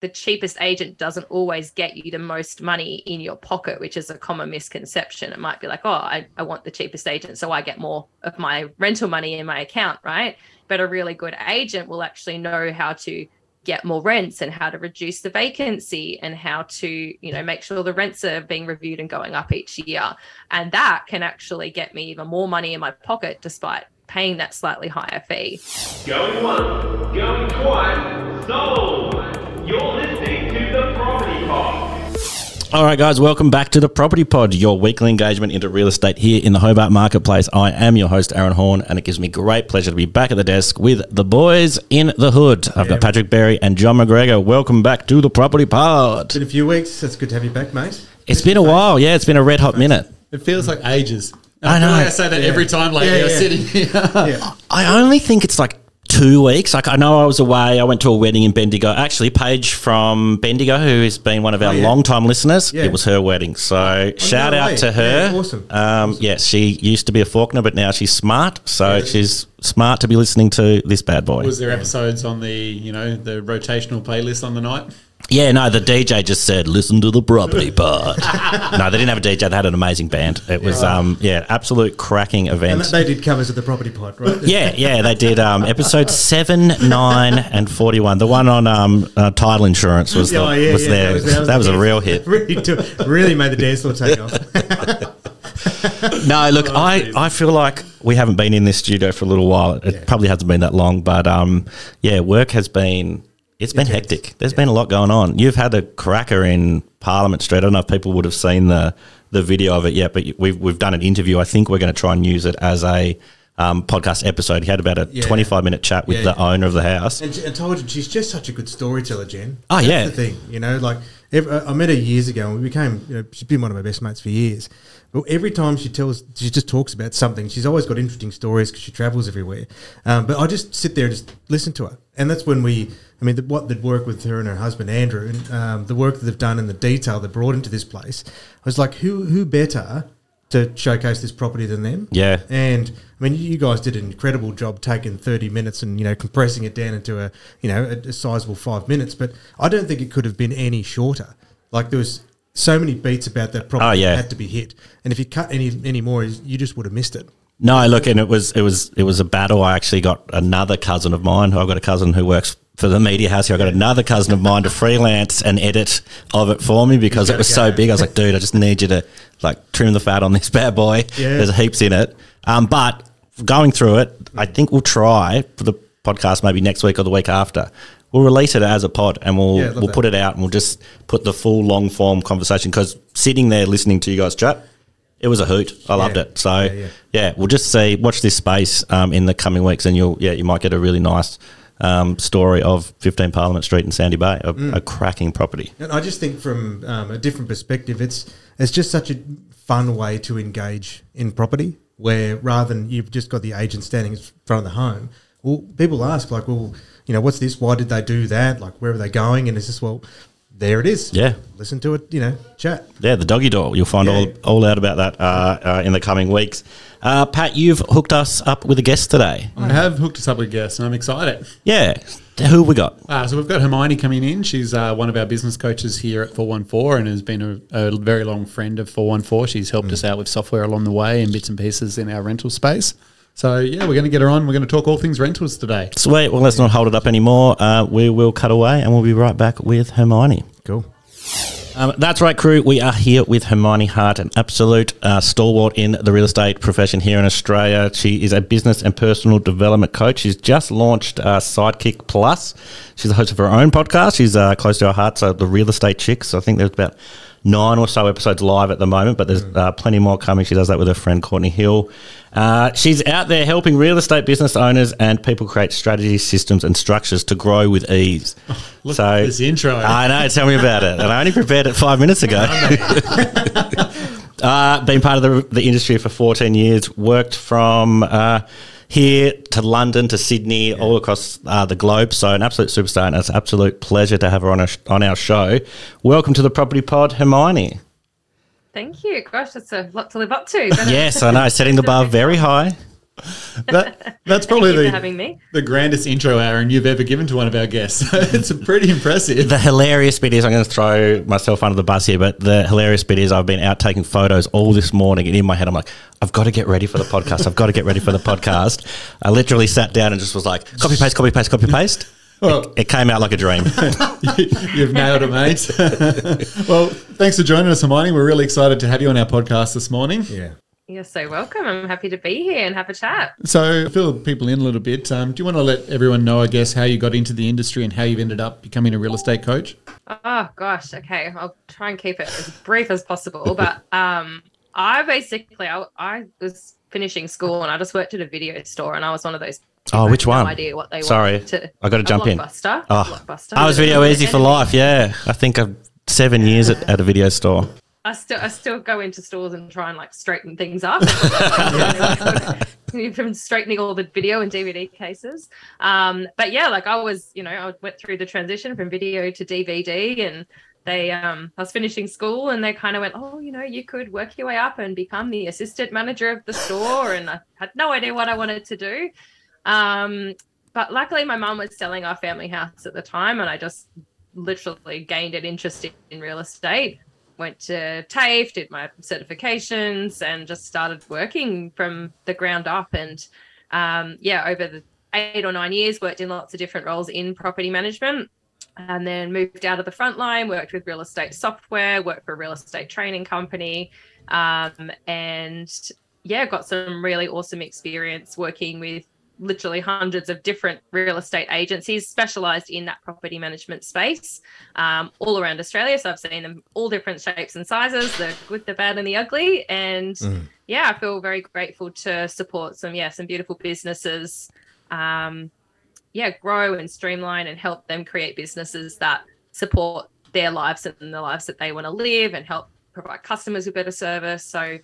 the cheapest agent doesn't always get you the most money in your pocket, which is a common misconception. It might be like, oh, I, I want the cheapest agent, so I get more of my rental money in my account, right? But a really good agent will actually know how to get more rents and how to reduce the vacancy and how to you know make sure the rents are being reviewed and going up each year and that can actually get me even more money in my pocket despite paying that slightly higher fee Going once, going twice, sold. You're listening to the Property Pod. All right, guys, welcome back to the Property Pod, your weekly engagement into real estate here in the Hobart Marketplace. I am your host, Aaron Horn, and it gives me great pleasure to be back at the desk with the boys in the hood. I've got Patrick Berry and John McGregor. Welcome back to the Property Pod. It's been a few weeks. It's good to have you back, mate. It's been a while. Yeah, it's been a red hot minute. It feels like ages. I feel know. like I say that Yeah. every time lately. Yeah, I'm sitting here. Yeah. I only think it's like two weeks. Like I know I was away. I went to a wedding in Bendigo. Actually, Paige from Bendigo, who has been one of our Oh, yeah. long-time listeners, Yeah. it was her wedding. So shout out way. to her. Yeah, awesome. Um, Yes, she used to be a Faulkner, but now she's smart. So she's smart to be listening to this bad boy. Was there episodes on the you know the rotational playlist on the night? Yeah, no, the DJ just said, "Listen to the property pod." no, they didn't have a DJ. They had an amazing band. It was, um, yeah, absolute cracking And event. they did covers of the property pod, right? Yeah, yeah, they did um, episode seven, nine, and forty-one. The one on um, uh, title insurance was the, Oh, yeah, was yeah, there. That was, the a real hit. really, really made the dance floor take off. No, look, I, I feel like we haven't been in this studio for a little while. It probably hasn't been that long, but um, yeah, work has been it's been Intense. hectic. There's been a lot going on. You've had a cracker in Parliament Street. I don't know if people would have seen the the video of it yet, but we've we've done an interview. I think we're going to try and use it as a um, podcast episode. He had about a Yeah. 25 minute chat with Yeah, the yeah. owner of the house. And, and told you she's just such a good storyteller, Jen. Oh, That's yeah. the thing, you know, like ev I met her years ago, and we became. You know, she's been one of my best mates for years. But every time she tells, she just talks about something. She's always got interesting stories because she travels everywhere. Um, but I just sit there and just listen to her, and that's when we. I mean, the, what they'd work with her and her husband Andrew, and um, the work that they've done and the detail they brought into this place. I was like, who who better to showcase this property than them? Yeah. And I mean, you guys did an incredible job taking 30 minutes and, you know, compressing it down into a, you know, a, a sizable five minutes. But I don't think it could have been any shorter. Like there was so many beats about that property Oh, yeah. that had to be hit. And if you cut any any more, you just would have missed it. No, look, and it was it was it was a battle. I actually got another cousin of mine. Who I've got a cousin who works for the media house here. I got another cousin of mine to freelance an edit of it for me because it was so big. I was like, dude, I just need you to like trim the fat on this bad boy. Yeah. There's heaps in it. Um, but going through it, I think we'll try for the podcast maybe next week or the week after. We'll release it as a pod and we'll Yeah, we'll that. put it out and we'll just put the full long form conversation because sitting there listening to you guys chat, it was a hoot. I loved Yeah. it. So Yeah, yeah. yeah, we'll just see. Watch this space um, in the coming weeks, and you'll yeah, you might get a really nice um, story of 15 Parliament Street in Sandy Bay, a, Mm. a cracking property. And I just think from um, a different perspective, it's it's just such a fun way to engage in property. Where rather than you've just got the agent standing in front of the home, well, people ask like, well, you know, what's this? Why did they do that? Like, where are they going? And it's just well, there it is. Yeah. listen to it. You know, chat. Yeah, the doggy door. You'll find Yeah. all all out about that uh, uh, in the coming weeks. Uh, Pat, you've hooked us up with a guest today. I have hooked us up with guests, and I'm excited. Yeah, who have we got? Uh, so we've got Hermione coming in. She's uh, one of our business coaches here at 414 and has been a, a very long friend of 414. She's helped us out with software along the way and bits and pieces in our rental space. So yeah, we're going to get her on. We're going to talk all things rentals today. Sweet. Well, let's not hold it up anymore. Uh, we will cut away, and we'll be right back with Hermione. Cool. Um, that's right, crew. We are here with Hermione Hart, an absolute uh, stalwart in the real estate profession here in Australia. She is a business and personal development coach. She's just launched uh, Sidekick Plus. She's the host of her own podcast. She's uh, close to our hearts, so The Real Estate Chicks. I think there's about nine or so episodes live at the moment, but there's uh, plenty more coming. She does that with her friend Courtney Hill. Uh, she's out there helping real estate business owners and people create strategies, systems, and structures to grow with ease. Look so at this intro. I know. Tell me about it. And I only prepared it five minutes ago. uh, been part of the, the industry for 14 years. Worked from uh, here to London to Sydney, all across uh, the globe. So an absolute superstar, and it's an absolute pleasure to have her on our, on our show. Welcome to the Property Pod, Hermione. Thank you. Gosh, that's a lot to live up to. Yes, I know. Setting the bar very high. That, that's probably the, having me. the grandest intro, Aaron, you've ever given to one of our guests. it's pretty impressive. The hilarious bit is I'm going to throw myself under the bus here, but the hilarious bit is I've been out taking photos all this morning, and in my head I'm like, I've got to get ready for the podcast. I've got to get ready for the podcast. I literally sat down and just was like, copy paste, copy paste, copy paste. Well, It came out like a dream. You've nailed it, mate. well, thanks for joining us, Hermione. We're really excited to have you on our podcast this morning. Yeah. You're so welcome. I'm happy to be here and have a chat. So, fill people in a little bit. Um, do you want to let everyone know, I guess, how you got into the industry and how you've ended up becoming a real estate coach? Oh gosh, okay. I'll try and keep it as brief as possible. But um, I basically I, I was finishing school and I just worked at a video store and I was one of those. Oh, which one? No idea what they Sorry, wanted to. I gotta a jump in. Blockbuster. Oh, Blockbuster. I was Video Ezy for life. Yeah, I think I've seven years at, at a video store. I still I still go into stores and try and like straighten things up. From straightening all the video and DVD cases. Um, but yeah, like I was, you know, I went through the transition from video to DVD and they um I was finishing school and they kind of went, Oh, you know, you could work your way up and become the assistant manager of the store and I had no idea what I wanted to do. Um, but luckily my mum was selling our family house at the time and I just literally gained an interest in, in real estate went to TAFE, did my certifications, and just started working from the ground up. And um, yeah, over the eight or nine years, worked in lots of different roles in property management. And then moved out of the front line, worked with real estate software, worked for a real estate training company, um, and yeah, got some really awesome experience working with literally hundreds of different real estate agencies specialized in that property management space um, all around Australia. So I've seen them all different shapes and sizes, the good, the bad, and the ugly. And Mm. yeah, I feel very grateful to support some, yeah, some beautiful businesses. Um, yeah, grow and streamline and help them create businesses that support their lives and the lives that they want to live and help provide customers with better service. So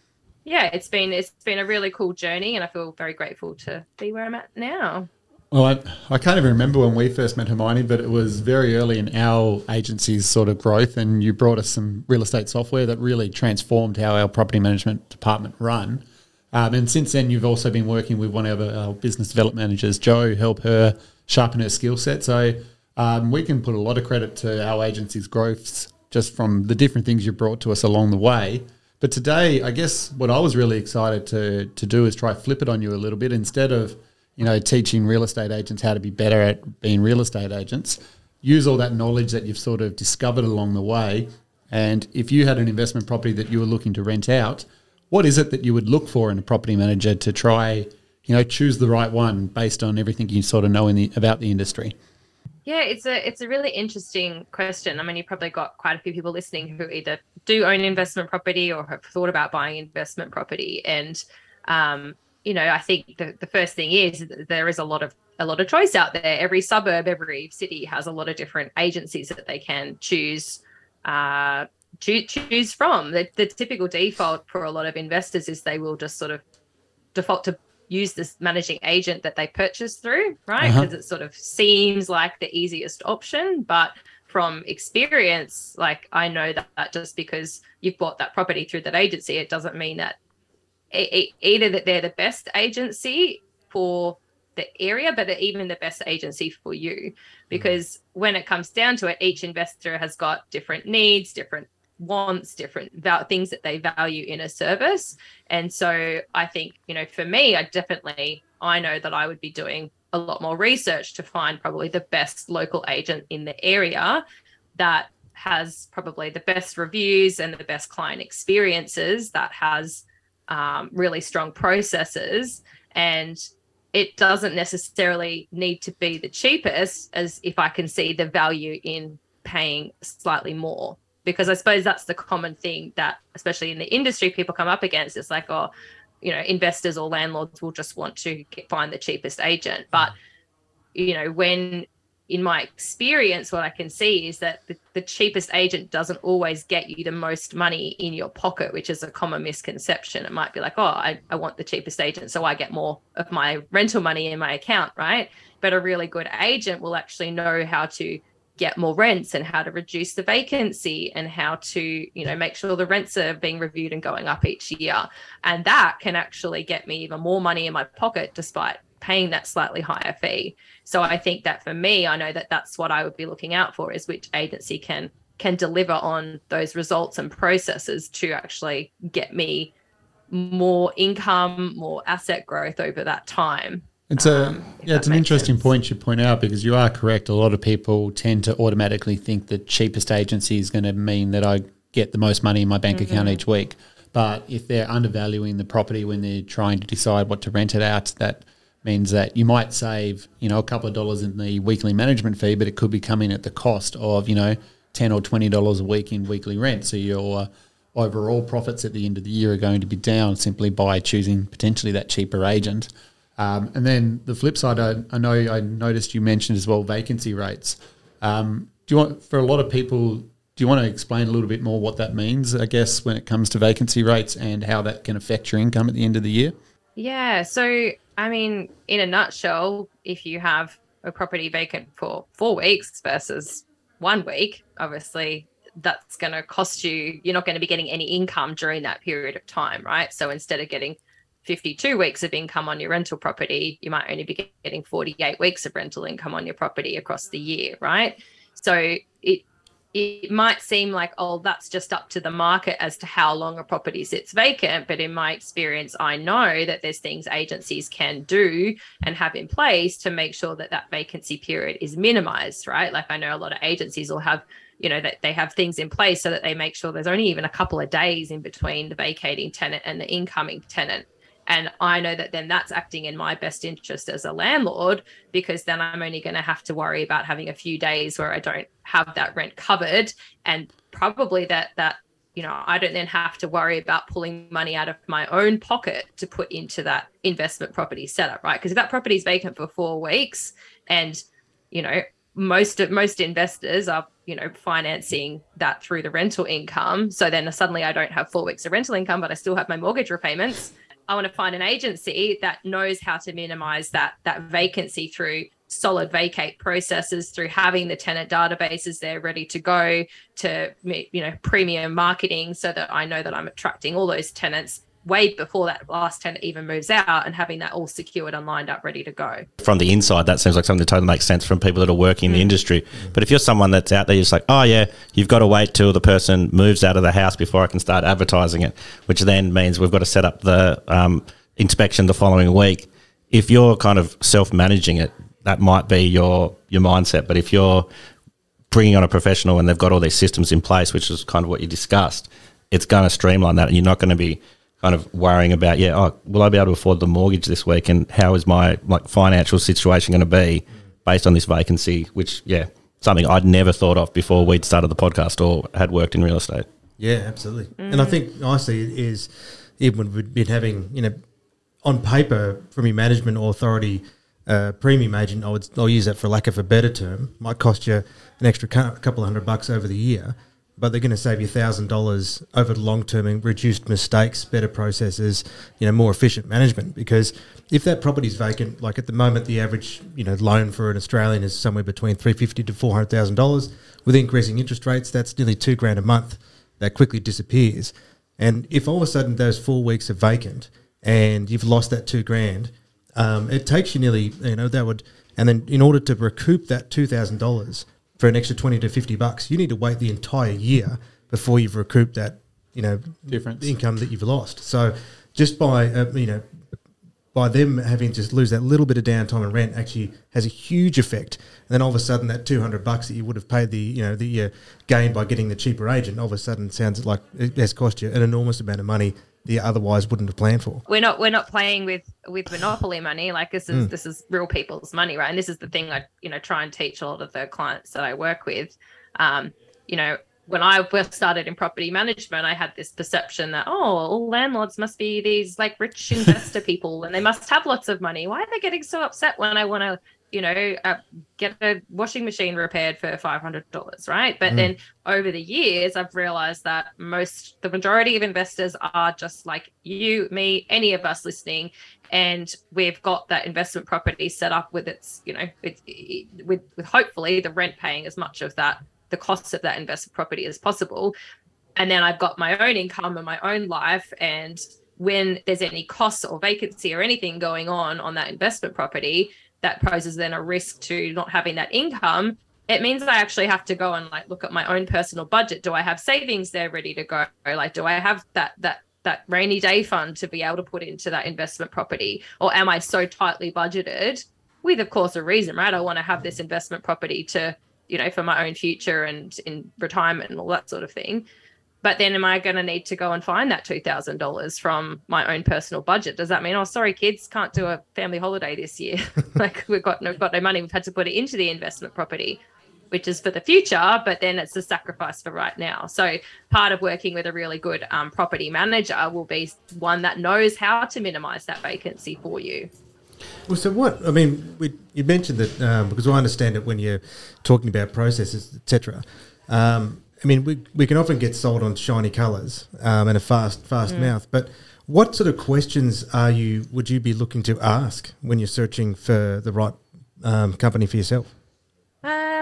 yeah, it's been it's been a really cool journey and I feel very grateful to be where I'm at now. Well, I, I can't even remember when we first met Hermione, but it was very early in our agency's sort of growth, and you brought us some real estate software that really transformed how our property management department run. Um, and since then, you've also been working with one of our business development managers, Joe, help her sharpen her skill set. So um, we can put a lot of credit to our agency's growths just from the different things you brought to us along the way. But today, I guess what I was really excited to to do is try flip it on you a little bit instead of you know teaching real estate agents how to be better at being real estate agents. Use all that knowledge that you've sort of discovered along the way, and if you had an investment property that you were looking to rent out, what is it that you would look for in a property manager to try, you know, choose the right one based on everything you sort of know in the about the industry? Yeah, it's a it's a really interesting question. I mean, you've probably got quite a few people listening who either do own investment property or have thought about buying investment property. And um, you know, I think the, the first thing is there is a lot of a lot of choice out there. Every suburb, every city has a lot of different agencies that they can choose uh, choose from. The, the typical default for a lot of investors is they will just sort of default to use this managing agent that they purchase through, right? Uh-huh. Because it sort of seems like the easiest option, but from experience, like I know that, that just because you've bought that property through that agency, it doesn't mean that e- e- either that they're the best agency for the area, but even the best agency for you. Because when it comes down to it, each investor has got different needs, different wants, different val- things that they value in a service. And so I think, you know, for me, I definitely I know that I would be doing a lot more research to find probably the best local agent in the area that has probably the best reviews and the best client experiences that has um, really strong processes and it doesn't necessarily need to be the cheapest as if i can see the value in paying slightly more because i suppose that's the common thing that especially in the industry people come up against. It's like oh you know investors or landlords will just want to get, find the cheapest agent. Mm. But you know when in my experience what i can see is that the, the cheapest agent doesn't always get you the most money in your pocket which is a common misconception. It might be like oh i, I want the cheapest agent so i get more of my rental money in my account right? But a really good agent will actually know how to get more rents and how to reduce the vacancy and how to you know make sure the rents are being reviewed and going up each year. And that can actually get me even more money in my pocket despite paying that slightly higher fee. So i think that for me i know that that's what i would be looking out for is which agency can can deliver on those results and processes to actually get me more income more asset growth over that time It's a Um, yeah, it's an interesting sense. point you point out because you are correct. A lot of people tend to automatically think the cheapest agency is going to mean that I get the most money in my bank Mm-hmm. account each week. But if they're undervaluing the property when they're trying to decide what to rent it out, that means that you might save you know a couple of dollars in the weekly management fee, but it could be coming at the cost of you know ten or twenty dollars a week in weekly rent. So your overall profits at the end of the year are going to be down simply by choosing potentially that cheaper agent. Um, and then the flip side, I, I know I noticed you mentioned as well vacancy rates. Um, do you want for a lot of people? Do you want to explain a little bit more what that means? I guess when it comes to vacancy rates and how that can affect your income at the end of the year. Yeah. So, I mean, in a nutshell, if you have a property vacant for four weeks versus one week, obviously that's going to cost you, you're not going to be getting any income during that period of time, right? So instead of getting 52 weeks of income on your rental property, you might only be getting 48 weeks of rental income on your property across the year, right? So it it might seem like, oh, that's just up to the market as to how long a property sits vacant. But in my experience, I know that there's things agencies can do and have in place to make sure that that vacancy period is minimized, right? Like I know a lot of agencies will have, you know, that they have things in place so that they make sure there's only even a couple of days in between the vacating tenant and the incoming tenant. And I know that then that's acting in my best interest as a landlord because then I'm only going to have to worry about having a few days where I don't have that rent covered. And probably that that you know I don't then have to worry about pulling money out of my own pocket to put into that investment property setup right? Because if that property is vacant for 4 weeks and you know most of most investors are you know financing that through the rental income so then suddenly I don't have 4 weeks of rental income but I still have my mortgage repayments I want to find an agency that knows how to minimize that that vacancy through solid vacate processes through having the tenant databases there ready to go to you know premium marketing so that I know that I'm attracting all those tenants way before that last tenant even moves out and having that all secured and lined up ready to go. From the inside, that seems like something that totally makes sense from people that are working in the industry. But if you're someone that's out there, you're just like, oh yeah, you've got to wait till the person moves out of the house before I can start advertising it, which then means we've got to set up the um, inspection the following week. If you're kind of self-managing it, that might be your your mindset. But if you're bringing on a professional and they've got all these systems in place, which is kind of what you discussed, it's going to streamline that, and you're not going to be kind of worrying about, yeah, oh, will I be able to afford the mortgage this week, and how is my like financial situation going to be based on this vacancy? Which, yeah, something I'd never thought of before we'd started the podcast or had worked in real estate. Yeah, absolutely. And I think see it is even when we've been having, you know, on paper from your management authority, uh, premium agent, I would I'll use that for lack of a better term, might cost you an extra couple hundred bucks over the year, but they're going to save you thousand dollars over the long term and reduced mistakes, better processes, you know, more efficient management. Because if that property is vacant, like at the moment, the average you know loan for an Australian is somewhere between three fifty to four hundred thousand dollars. With increasing interest rates, that's nearly two grand a month. That quickly disappears. And if all of a sudden those four weeks are vacant and you've lost that two grand, um, it takes you nearly, you know, that would, and then in order to recoup that two thousand dollars for an extra twenty to fifty bucks, you need to wait the entire year before you've recouped that, you know, Difference. income that you've lost. So just by, uh, you know, by them having to lose that little bit of downtime and rent actually has a huge effect. And then all of a sudden, that two hundred bucks that you would have paid the you know the uh, gain by getting the cheaper agent, all of a sudden sounds like it has cost you an enormous amount of money you otherwise wouldn't have planned for. we're not we're not playing with with monopoly money. Like this is this is real people's money right? And this is the thing i you know try and teach a lot of the clients that i work with. Um you know when i first started in property management i had this perception that oh all landlords must be these like rich investor people and they must have lots of money. Why are they getting so upset when i want to you know, uh, get a washing machine repaired for five hundred dollars, right? Mm. But then over the years, I've realized that most, the majority of investors are just like you, me, any of us listening, and we've got that investment property set up with its, you know, it, it, with with hopefully the rent paying as much of that, the costs of that investment property as possible, and then I've got my own income and my own life and when there's any costs or vacancy or anything going on on that investment property that poses then a risk to not having that income it means i actually have to go and like look at my own personal budget. Do i have savings there ready to go? Like do i have that that that rainy day fund to be able to put into that investment property? Or am i so tightly budgeted? With of course a reason right? I want to have this investment property to you know for my own future and in retirement and all that sort of thing but then am I going to need to go and find that $2,000 from my own personal budget? Does that mean, oh, sorry, kids, can't do a family holiday this year? like we've got no, got no money. We've had to put it into the investment property, which is for the future, but then it's a sacrifice for right now. So part of working with a really good um, property manager will be one that knows how to minimize that vacancy for you. Well, so what? I mean, we, you mentioned that um, because I understand it when you're talking about processes, etc. Um, I mean, we, we can often get sold on shiny colours um, and a fast fast mouth, but what sort of questions are you would you be looking to ask when you're searching for the right um, company for yourself?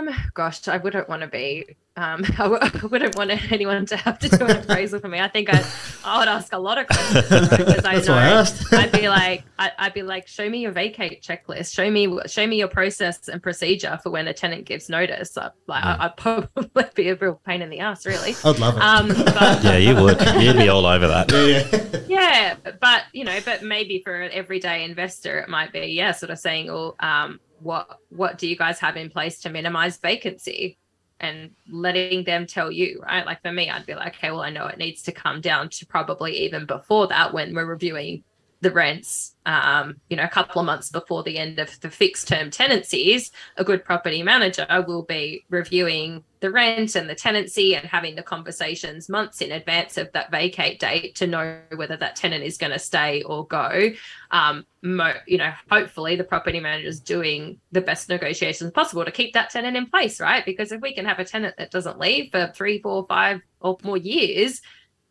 Um, gosh, I wouldn't want to be. Um, I, w- I wouldn't want anyone to have to do an appraisal for me. I think I, I would ask a lot of questions because I That's know why I asked. I'd be like, I, I'd be like, show me your vacate checklist. Show me, show me your process and procedure for when a tenant gives notice. I, like, I, I'd probably be a real pain in the ass, really. I'd love it. Um, but Yeah, you would. You'd be all over that. yeah but you know but maybe for an everyday investor it might be yeah sort of saying well um what what do you guys have in place to minimize vacancy? And letting them tell you right? Like for me i'd be like okay well i know it needs to come down to probably even before that when we're reviewing the rents um you know a couple of months before the end of the fixed term tenancies a good property manager will be reviewing the rent and the tenancy and having the conversations months in advance of that vacate date to know whether that tenant is going to stay or go. Um, mo- you know, hopefully the property manager is doing the best negotiations possible to keep that tenant in place, right? Because if we can have a tenant that doesn't leave for three, four, five, or more years,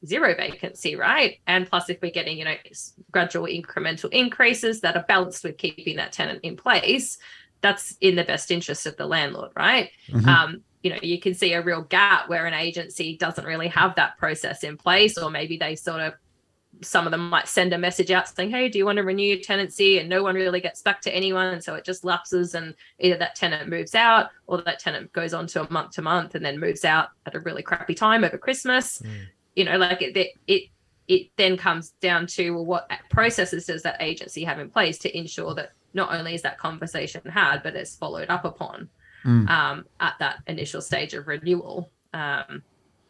zero vacancy, right? And plus, if we're getting, you know, gradual incremental increases that are balanced with keeping that tenant in place, that's in the best interest of the landlord, right? Um, you know, you can see a real gap where an agency doesn't really have that process in place, or maybe they sort of some of them might send a message out saying, Hey, do you want to renew your tenancy? And no one really gets back to anyone. And so it just lapses and either that tenant moves out or that tenant goes on to a month to month and then moves out at a really crappy time over Christmas. You know, like it, it, it, then comes down to well, what processes does that agency have in place to ensure that not only is that conversation had, but it's followed up upon um, at that initial stage of renewal. Um,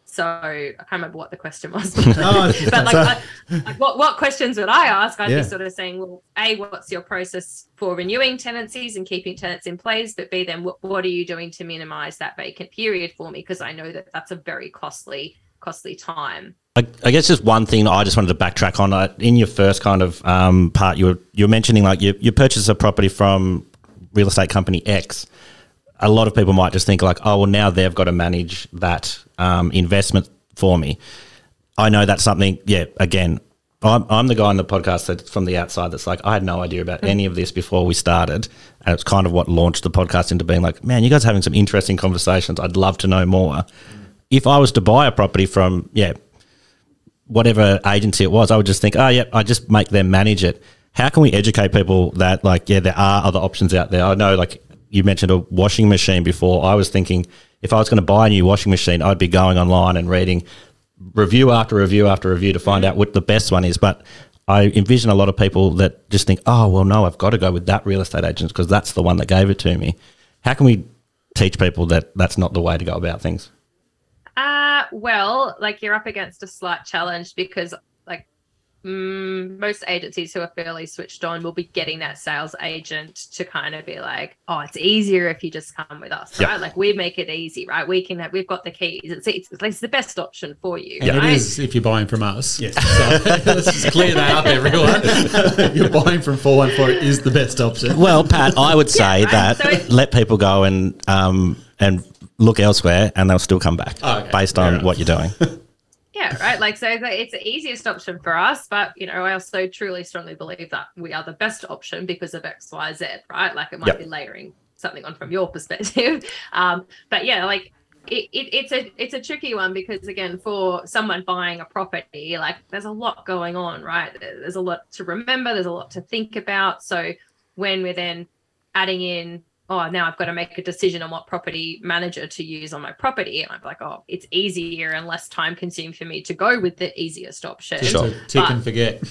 so I can't remember what the question was, Oh, but like, I, like what what questions would I ask? I'd Yeah. be sort of saying, well, a, what's your process for renewing tenancies and keeping tenants in place? But b, then what, what are you doing to minimize that vacant period for me? Because I know that that's a very costly costly time. I, I guess just one thing I just wanted to backtrack on. Uh, in your first kind of um, part, you were you were mentioning like you you purchased a property from real estate company X. A lot of people might just think like, oh well, now they've got to manage that um, investment for me. I know that's something. Yeah, again, I'm, I'm the guy on the podcast that's from the outside that's like, I had no idea about any of this before we started, and it's kind of what launched the podcast into being like, man, you guys are having some interesting conversations. I'd love to know more. If I was to buy a property from yeah whatever agency it was, I would just think, oh, yeah, I just make them manage it. How can we educate people that, like, yeah, there are other options out there? I know, like, you mentioned a washing machine before. I was thinking if I was going to buy a new washing machine, I'd be going online and reading review after review after review to find out what the best one is. But I envision a lot of people that just think, oh, well, no, I've got to go with that real estate agent because that's the one that gave it to me. How can we teach people that that's not the way to go about things? Uh, well, like you're up against a slight challenge because, like, mm, most agencies who are fairly switched on will be getting that sales agent to kind of be like, oh, it's easier if you just come with us, Yep. right? Like we make it easy, right? We can have, we've got the keys. It's, it's, it's the best option for you. And right? it is if you're buying from us. Yes. So let's just clear that up, everyone. you're buying from 414 is the best option. Well, Pat, I would say right. that So it- let people go and um, and look elsewhere, and they'll still come back Oh, okay. based Fair on enough. what you're doing. Yeah, right. Like so, it's it's the easiest option for us, but you know, I also truly strongly believe that we are the best option because of X, Y, Z. Right? Like it might Yep. be layering something on from your perspective, um, but yeah, like. It, it, it's a it's a tricky one because again for someone buying a property like there's a lot going on right there's a lot to remember there's a lot to think about so when we're then adding in oh now i've got to make a decision on what property manager to use on my property. And i'm like oh it's easier and less time consuming for me to go with the easiest option. Sure. To tick and forget.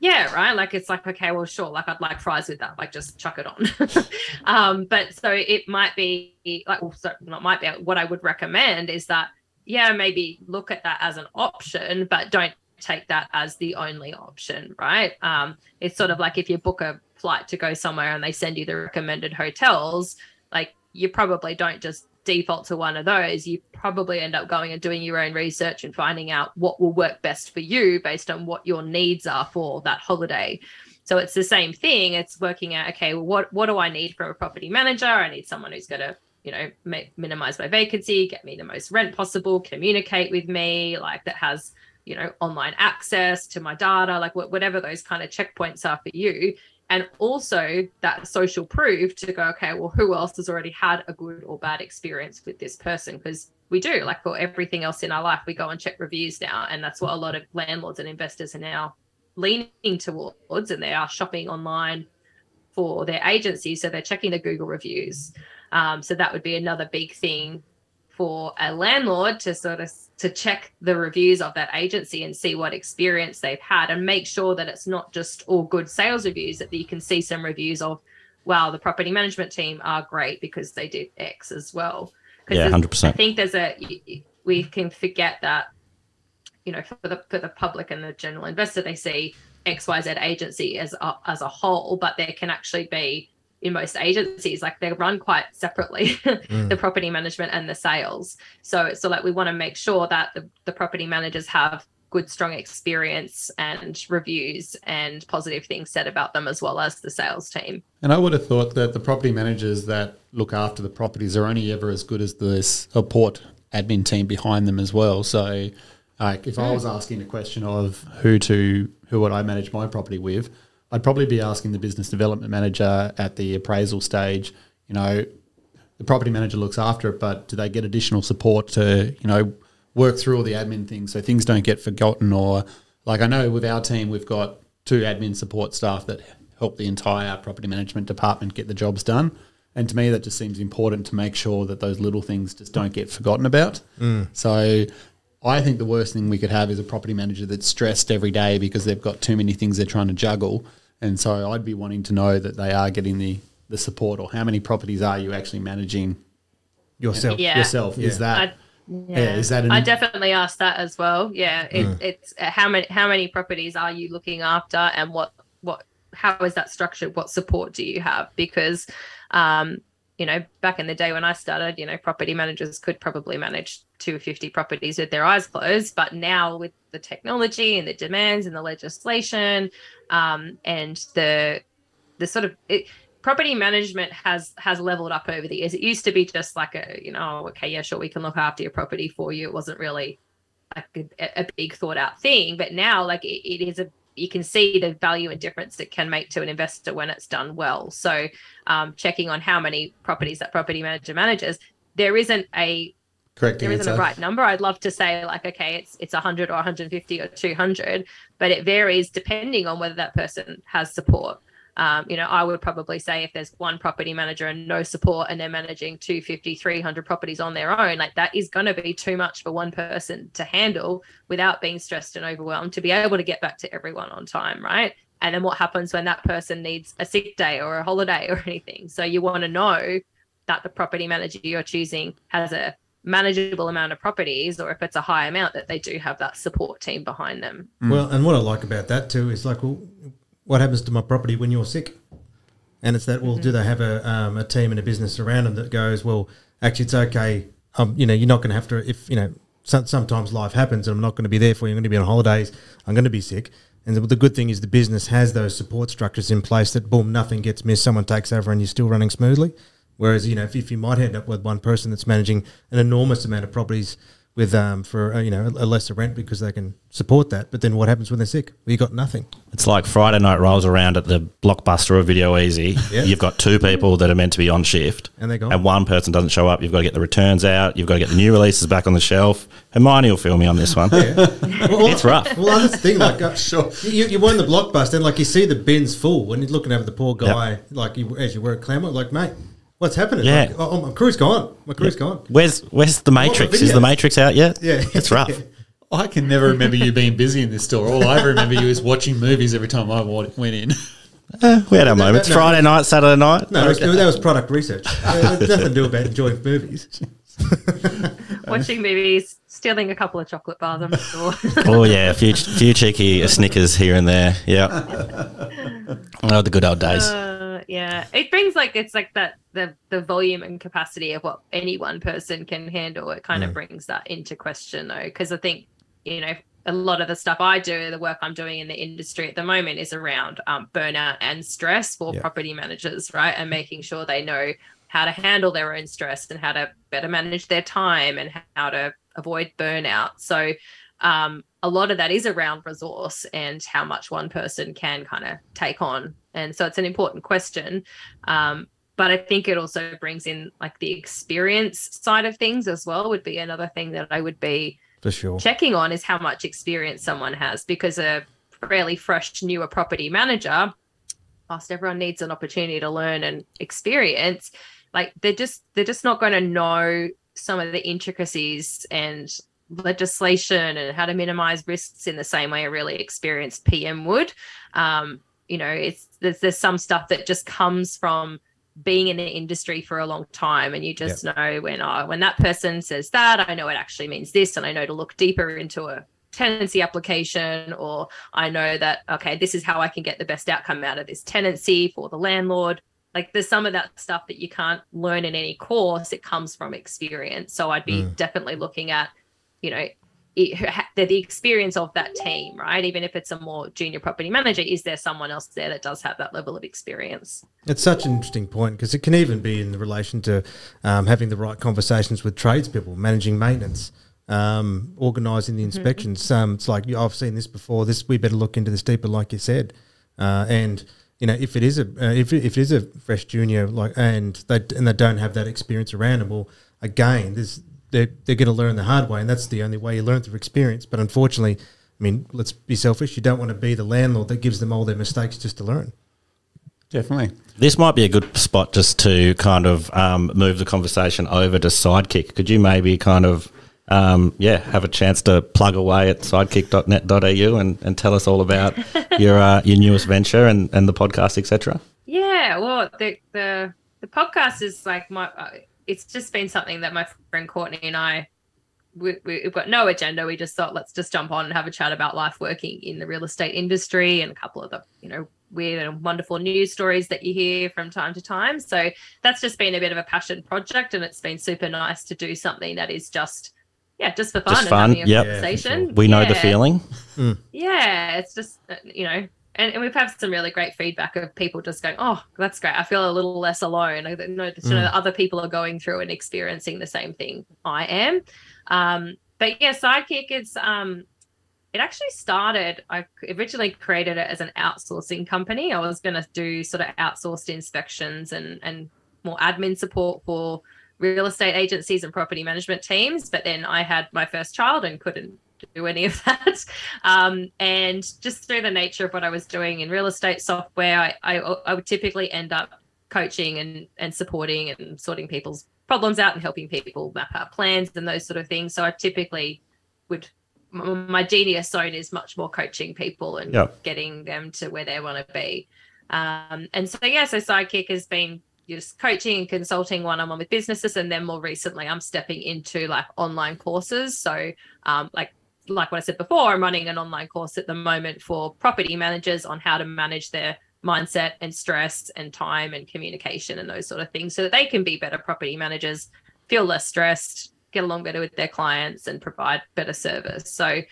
yeah right? Like it's like okay well sure. Like i'd like fries with that. Like just chuck it on. Um but so it might be like well, so not might be what i would recommend is that yeah maybe look at that as an option but don't take that as the only option right? Um it's sort of like if you book a flight to go somewhere and they send you the recommended hotels like you probably don't just default to one of those. You probably end up going and doing your own research and finding out what will work best for you based on what your needs are for that holiday. So it's the same thing. It's working out okay well, what what do i need from a property manager? I need someone who's going to you know ma- minimize my vacancy get me the most rent possible communicate with me like that has you know online access to my data like wh- whatever those kind of checkpoints are for you and also that social proof to go okay well who else has already had a good or bad experience with this person? Because we do like for everything else in our life we go and check reviews now and that's what a lot of landlords and investors are now leaning towards and they are shopping online for their agency. So they're checking the google reviews. Um, so that would be another big thing for a landlord to sort of to check the reviews of that agency and see what experience they've had and make sure that it's not just all good sales reviews that you can see some reviews of wow the property management team are great because they did x as well Yeah, 100%. i think there's a we can forget that you know for the for the public and the general investor they see xyz agency as a, as a whole but there can actually be in most agencies like they run quite separately the mm. property management and the sales. So so like we want to make sure that the, the property managers have good strong experience and reviews and positive things said about them as well as the sales team. And I would have thought that the property managers that look after the properties are only ever as good as the support admin team behind them as well. So, like, if I mm. was asking a question of who to who would I manage my property with, I'd probably be asking the business development manager at the appraisal stage. You know, the property manager looks after it, but do they get additional support to you know work through all the admin things so things don't get forgotten? Or like I know with our team, we've got two admin support staff that help the entire property management department get the jobs done. And to me, that just seems important to make sure that those little things just don't get forgotten about. Mm. So I think the worst thing we could have is a property manager that's stressed every day because they've got too many things they're trying to juggle. And so I'd be wanting to know that they are getting the, the support or how many properties are you actually managing yourself. Yeah. yourself? Is that I, yeah, is that an- I definitely asked that as well. Yeah, it, it's uh, how many how many properties are you looking after, and what what how is that structured? What support do you have? Because, um, you know, back in the day when I started, you know, property managers could probably manage 250 properties with their eyes closed, but now with the technology and the demands and the legislation, um, and the the sort of it, property management has has leveled up over the years. It used to be just like a you know okay yeah sure we can look after your property for you. It wasn't really like a, a big thought out thing, but now like it, it is a you can see the value and difference it can make to an investor when it's done well. So um, checking on how many properties that property manager manages, there isn't a correct there answer? isn't a right number. I'd love to say like, okay, it's it's 100 or 150 or 200, but it varies depending on whether that person has support. Um, you know, I would probably say if there's one property manager and no support and they're managing 250, 300 properties on their own, like that is going to be too much for one person to handle without being stressed and overwhelmed to be able to get back to everyone on time, right? And then what happens when that person needs a sick day or a holiday or anything? So you want to know that the property manager you're choosing has a manageable amount of properties or if it's a high amount that they do have that support team behind them Well, and what I like about that too is like, well, what happens to my property when you're sick? And it's that, well, do they have a, um, a team and a business around them that goes, well, actually, it's okay. Um, you know, you're not going to have to, if, you know, some, sometimes life happens and I'm not going to be there for you. I'm going to be on holidays. I'm going to be sick. And the, the good thing is the business has those support structures in place that, boom, nothing gets missed. Someone takes over and you're still running smoothly. Whereas, you know, if, if you might end up with one person that's managing an enormous amount of properties with, um, for, uh, you know, a lesser rent because they can support that. But then what happens when they're sick? Well, you got nothing. It's like Friday night rolls around at the blockbuster or Video Ezy. Yeah. You've got two people that are meant to be on shift, And they're gone. and one person doesn't show up. You've got to get the returns out. You've got to get the new releases back on the shelf. Hermione will feel me on this one. Well, It's rough. Well, that's the thing. Like, uh, sure, you, you were in the blockbuster, and like you see the bins full, and you're looking over the poor guy, like you, as you were at Claremont, like, mate, what's happening? Yeah. Like, oh, my crew's gone. My crew's gone. Where's Where's the Matrix? Is the? Matrix out yet? Yeah. it's rough. I can never remember you being busy in this store. All I remember you is watching movies every time I went in. Eh, we had our moments. no, Friday night, Saturday night. No, it was- that was product research. Uh, nothing to do about enjoying movies. watching movies stealing a couple of chocolate bars i'm sure Oh yeah, a few few cheeky Snickers here and there. Yeah. Oh, the good old days. Uh, yeah, it brings like it's like that the the volume and capacity of what any one person can handle. It kind of brings that into question though, because I think you know a lot of the stuff I do, the work I'm doing in the industry at the moment is around um, burnout and stress for Yeah. property managers, right? And making sure they know how to handle their own stress and how to better manage their time and how to avoid burnout. So um, a lot of that is around resource and how much one person can kind of take on. And so it's an important question. Um, but I think it also brings in like the experience side of things as well, would be another thing that I would be For sure. checking on is how much experience someone has because a fairly fresh newer property manager whilst everyone needs an opportunity to learn and experience like they're just they're just not going to know some of the intricacies and legislation and how to minimize risks in the same way a really experienced pm would. Um you know it's there's, there's some stuff that just comes from being in the industry for a long time and you just know when oh, when that person says that i know it actually means this and i know to look deeper into a tenancy application or i know that okay this is how i can get the best outcome out of this tenancy for the landlord. Like there's some of that stuff that you can't learn in any course. It comes from experience. So i'd be definitely looking at you know the, the experience of that team right even if it's a more junior property manager is there someone else there that does have that level of experience It's such an interesting point because it can even be in relation to um, having the right conversations with tradespeople, managing maintenance, um, organising the inspections. Um, it's like "Yeah, I've seen this before. This we better look into this deeper, like you said. Uh, and you know, if it is a uh, if it, if it is a fresh junior, like and they and they don't have that experience around them, well, again, there's they're they're going to learn the hard way, and that's the only way you learn through experience. But unfortunately, I mean, let's be selfish. You don't want to be the landlord that gives them all their mistakes just to learn. Definitely. This might be a good spot just to kind of um, move the conversation over to Sidekick. Could you maybe kind of, um, yeah, have a chance to plug away at sidekick.net.au and, and tell us all about your uh, your newest venture and, and the podcast, etc. Yeah, well, the the the podcast is like my. It's just been something that my friend Courtney and I. We, we- we've got no agenda. We just thought let's just jump on and have a chat about life working in the real estate industry and a couple of the you know weird and wonderful news stories that you hear from time to time. So that's just been a bit of a passion project, and it's been super nice to do something that is just yeah, just for fun Just and fun, having a yep. conversation. We know the Yeah feeling. yeah it's just uh, you know and, and we've had some really great feedback of people just going oh that's great. I feel a little less alone. I know that you know, other people are going through and experiencing the same thing i am. Um but yeah sidekick it's um it actually started i originally created it as an outsourcing company. I was going to do sort of outsourced inspections and and more admin support for real estate agencies and property management teams. But then i had my first child and couldn't do any of that. Um, and just through the nature of what I was doing in real estate software, I, I, I would typically end up coaching and, and supporting and sorting people's problems out and helping people map out plans and those sort of things. So I typically would, my genius zone is much more coaching people and Yep. getting them to where they want to be. Um, and so, yeah, so Sidekick has been just coaching and consulting one on one with businesses. And then more recently, I'm stepping into like online courses. So, um, like, like what I said before, I'm running an online course at the moment for property managers on how to manage their mindset and stress and time and communication and those sort of things so that they can be better property managers, feel less stressed, get along better with their clients and provide better service. So,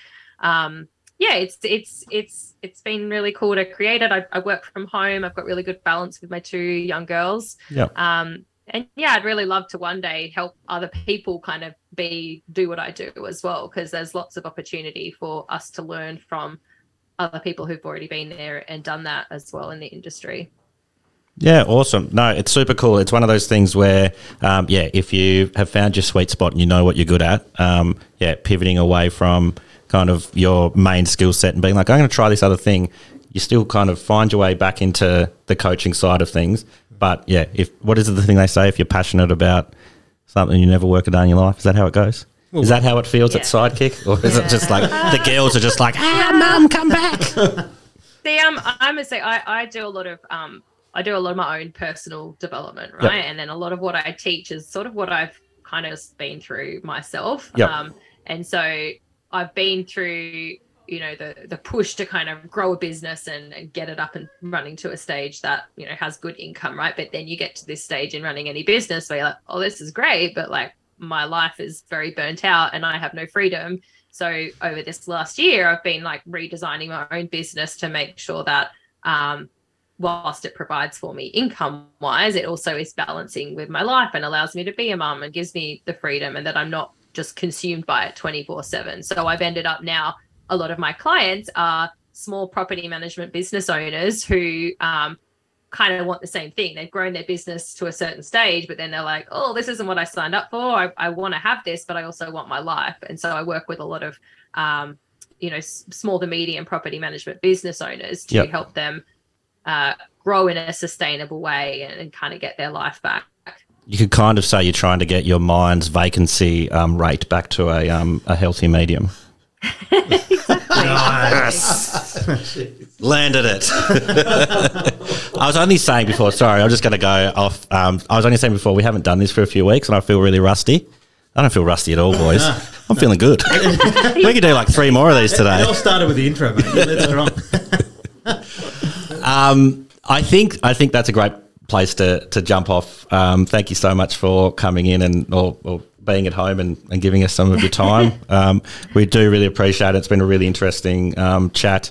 um, yeah, it's it's it's it's been really cool to create it. I, I, work from home. I've got really good balance with my two young girls. Yeah. Um, and yeah, I'd really love to one day help other people kind of be do what I do as well, because there's lots of opportunity for us to learn from other people who've already been there and done that as well in the industry. Yeah, awesome. No, it's super cool. It's one of those things where, um, yeah, if you have found your sweet spot and you know what you're good at, um, yeah, pivoting away from kind of your main skill set and being like, I'm going to try this other thing, you still kind of find your way back into the coaching side of things. But yeah, if what is the thing they say? If you're passionate about something, you never work a day in your life. Is that how it goes? Well, is that how it feels yeah. at Sidekick, or is yeah. it just like the girls are just like, ah, mum, come back? See, um, I'm gonna say I, I do a lot of um, I do a lot of my own personal development, right? Yep. And then a lot of what I teach is sort of what I've kind of been through myself. Yep. Um, and so I've been through, you know, the the push to kind of grow a business and, and get it up and running to a stage that, you know, has good income, right? But then you get to this stage in running any business where you're like, oh, this is great, but like my life is very burnt out and I have no freedom. So over this last year, I've been like redesigning my own business to make sure that um, whilst it provides for me income wise, it also is balancing with my life and allows me to be a mum and gives me the freedom and that I'm not just consumed by it 24 7. So I've ended up now, a lot of my clients are small property management business owners who um, kind of want the same thing. They've grown their business to a certain stage, but then they're like, oh, this isn't what I signed up for. I, I want to have this, but I also want my life. And so I work with a lot of, um, you know, s- small to medium property management business owners to yep. help them uh, grow in a sustainable way and, and kind of get their life back you could kind of say you're trying to get your mind's vacancy um, rate back to a, um, a healthy medium. Yes. Landed it. I was only saying before, sorry, I'm just going to go off. Um, I was only saying before, we haven't done this for a few weeks and I feel really rusty. I don't feel rusty at all, boys. I'm feeling good. we could do like three more of these today. It all started with the intro, mate. Let's go on. um, I think I think that's a great place to to jump off. Um, thank you so much for coming in and or, or being at home and, and, giving us some of your time. um, we do really appreciate it. It's been a really interesting um, chat.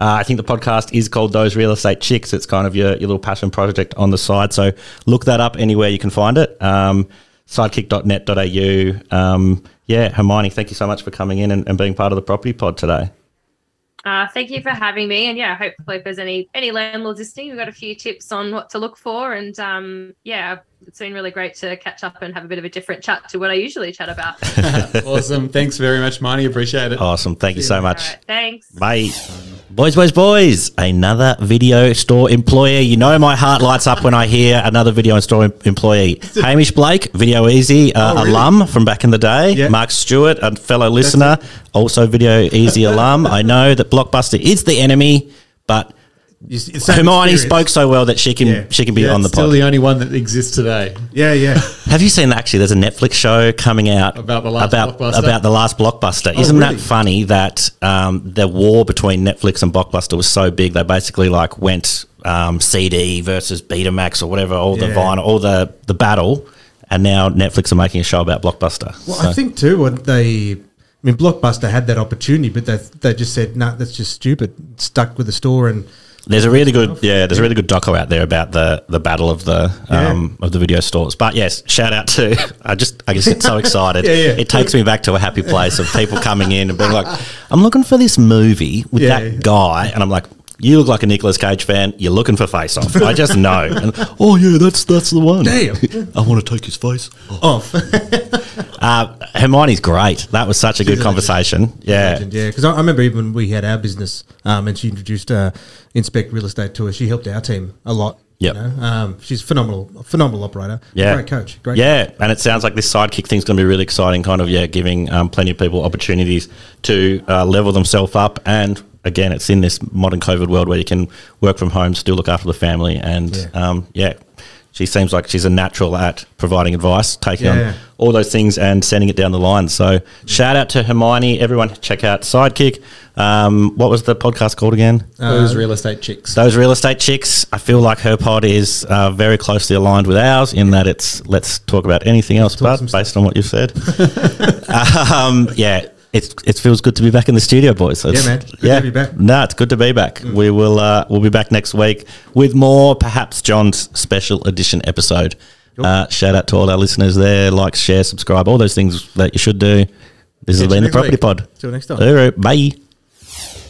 Uh, I think the podcast is called Those Real Estate Chicks. It's kind of your, your little passion project on the side. So look that up anywhere you can find it. Um, sidekick.net.au. Um, yeah, Hermione, thank you so much for coming in and, and being part of the property pod today. Uh, thank you for having me. And yeah, hopefully if there's any any landlords listening, we've got a few tips on what to look for. And um, yeah, it's been really great to catch up and have a bit of a different chat to what I usually chat about. awesome. Thanks very much, Marnie. Appreciate it. Awesome. Thank you so much. Right, thanks. Bye. Boys, boys, boys, another video store employee. You know my heart lights up when I hear another video store employee. Hamish Blake, Video Ezy uh, oh, really? alum from back in the day. Yeah. Mark Stewart, a fellow listener, also Video Ezy alum. I know that Blockbuster is the enemy, but Hermione experience. spoke so well that she can yeah. she can be yeah, on the still pod. the only one that exists today. Yeah, yeah. Have you seen actually? There's a Netflix show coming out about the last about, blockbuster. about the last blockbuster. Oh, Isn't really? that funny that um, the war between Netflix and Blockbuster was so big? They basically like went um, CD versus Betamax or whatever, all yeah. the vinyl, all the the battle, and now Netflix are making a show about Blockbuster. Well, so. I think too what they I mean, Blockbuster had that opportunity, but they they just said, "No, nah, that's just stupid." Stuck with the store and there's a really good, yeah. There's a really good doco out there about the the battle of the um, yeah. of the video stores. But yes, shout out to I just I just get so excited. yeah, yeah. It takes me back to a happy place of people coming in and being like, I'm looking for this movie with that guy, and I'm like, you look like a Nicolas Cage fan. You're looking for face off. I just know. And, oh yeah, that's that's the one. Damn. I want to take his face off. uh, Hermione's great. That was such a She's good a conversation. Legend. Yeah, legend, yeah. Because I, I, remember even when we had our business, um, and she introduced uh, Inspect Real Estate to us. She helped our team a lot. Yeah, you know? um, she's phenomenal, phenomenal operator. Yeah, great coach. Great. Yeah, coach. and it sounds like this sidekick thing's going to be really exciting. Kind of yeah, giving um, plenty of people opportunities to uh, level themselves up and again, it's in this modern COVID world where you can work from home, still look after the family, and yeah, um, yeah she seems like she's a natural at providing advice, taking Yeah. on all those things and sending it down the line. So shout out to Hermione. Everyone check out Sidekick. Um, what was the podcast called again? Those real estate chicks. Those real estate chicks. I feel like her pod is uh, very closely aligned with ours in that it's let's talk about anything else, but some based on what you've said, um, yeah, it's it feels good to be back in the studio, boys. It's- man. Good to be back. No, it's good to be back. We will uh, we'll be back next week with more, perhaps John's special edition episode. Uh, shout out to all our listeners there. Like, share, subscribe, all those things that you should do. This has Catch you been the Property week. Pod. Till next time. All right, bye.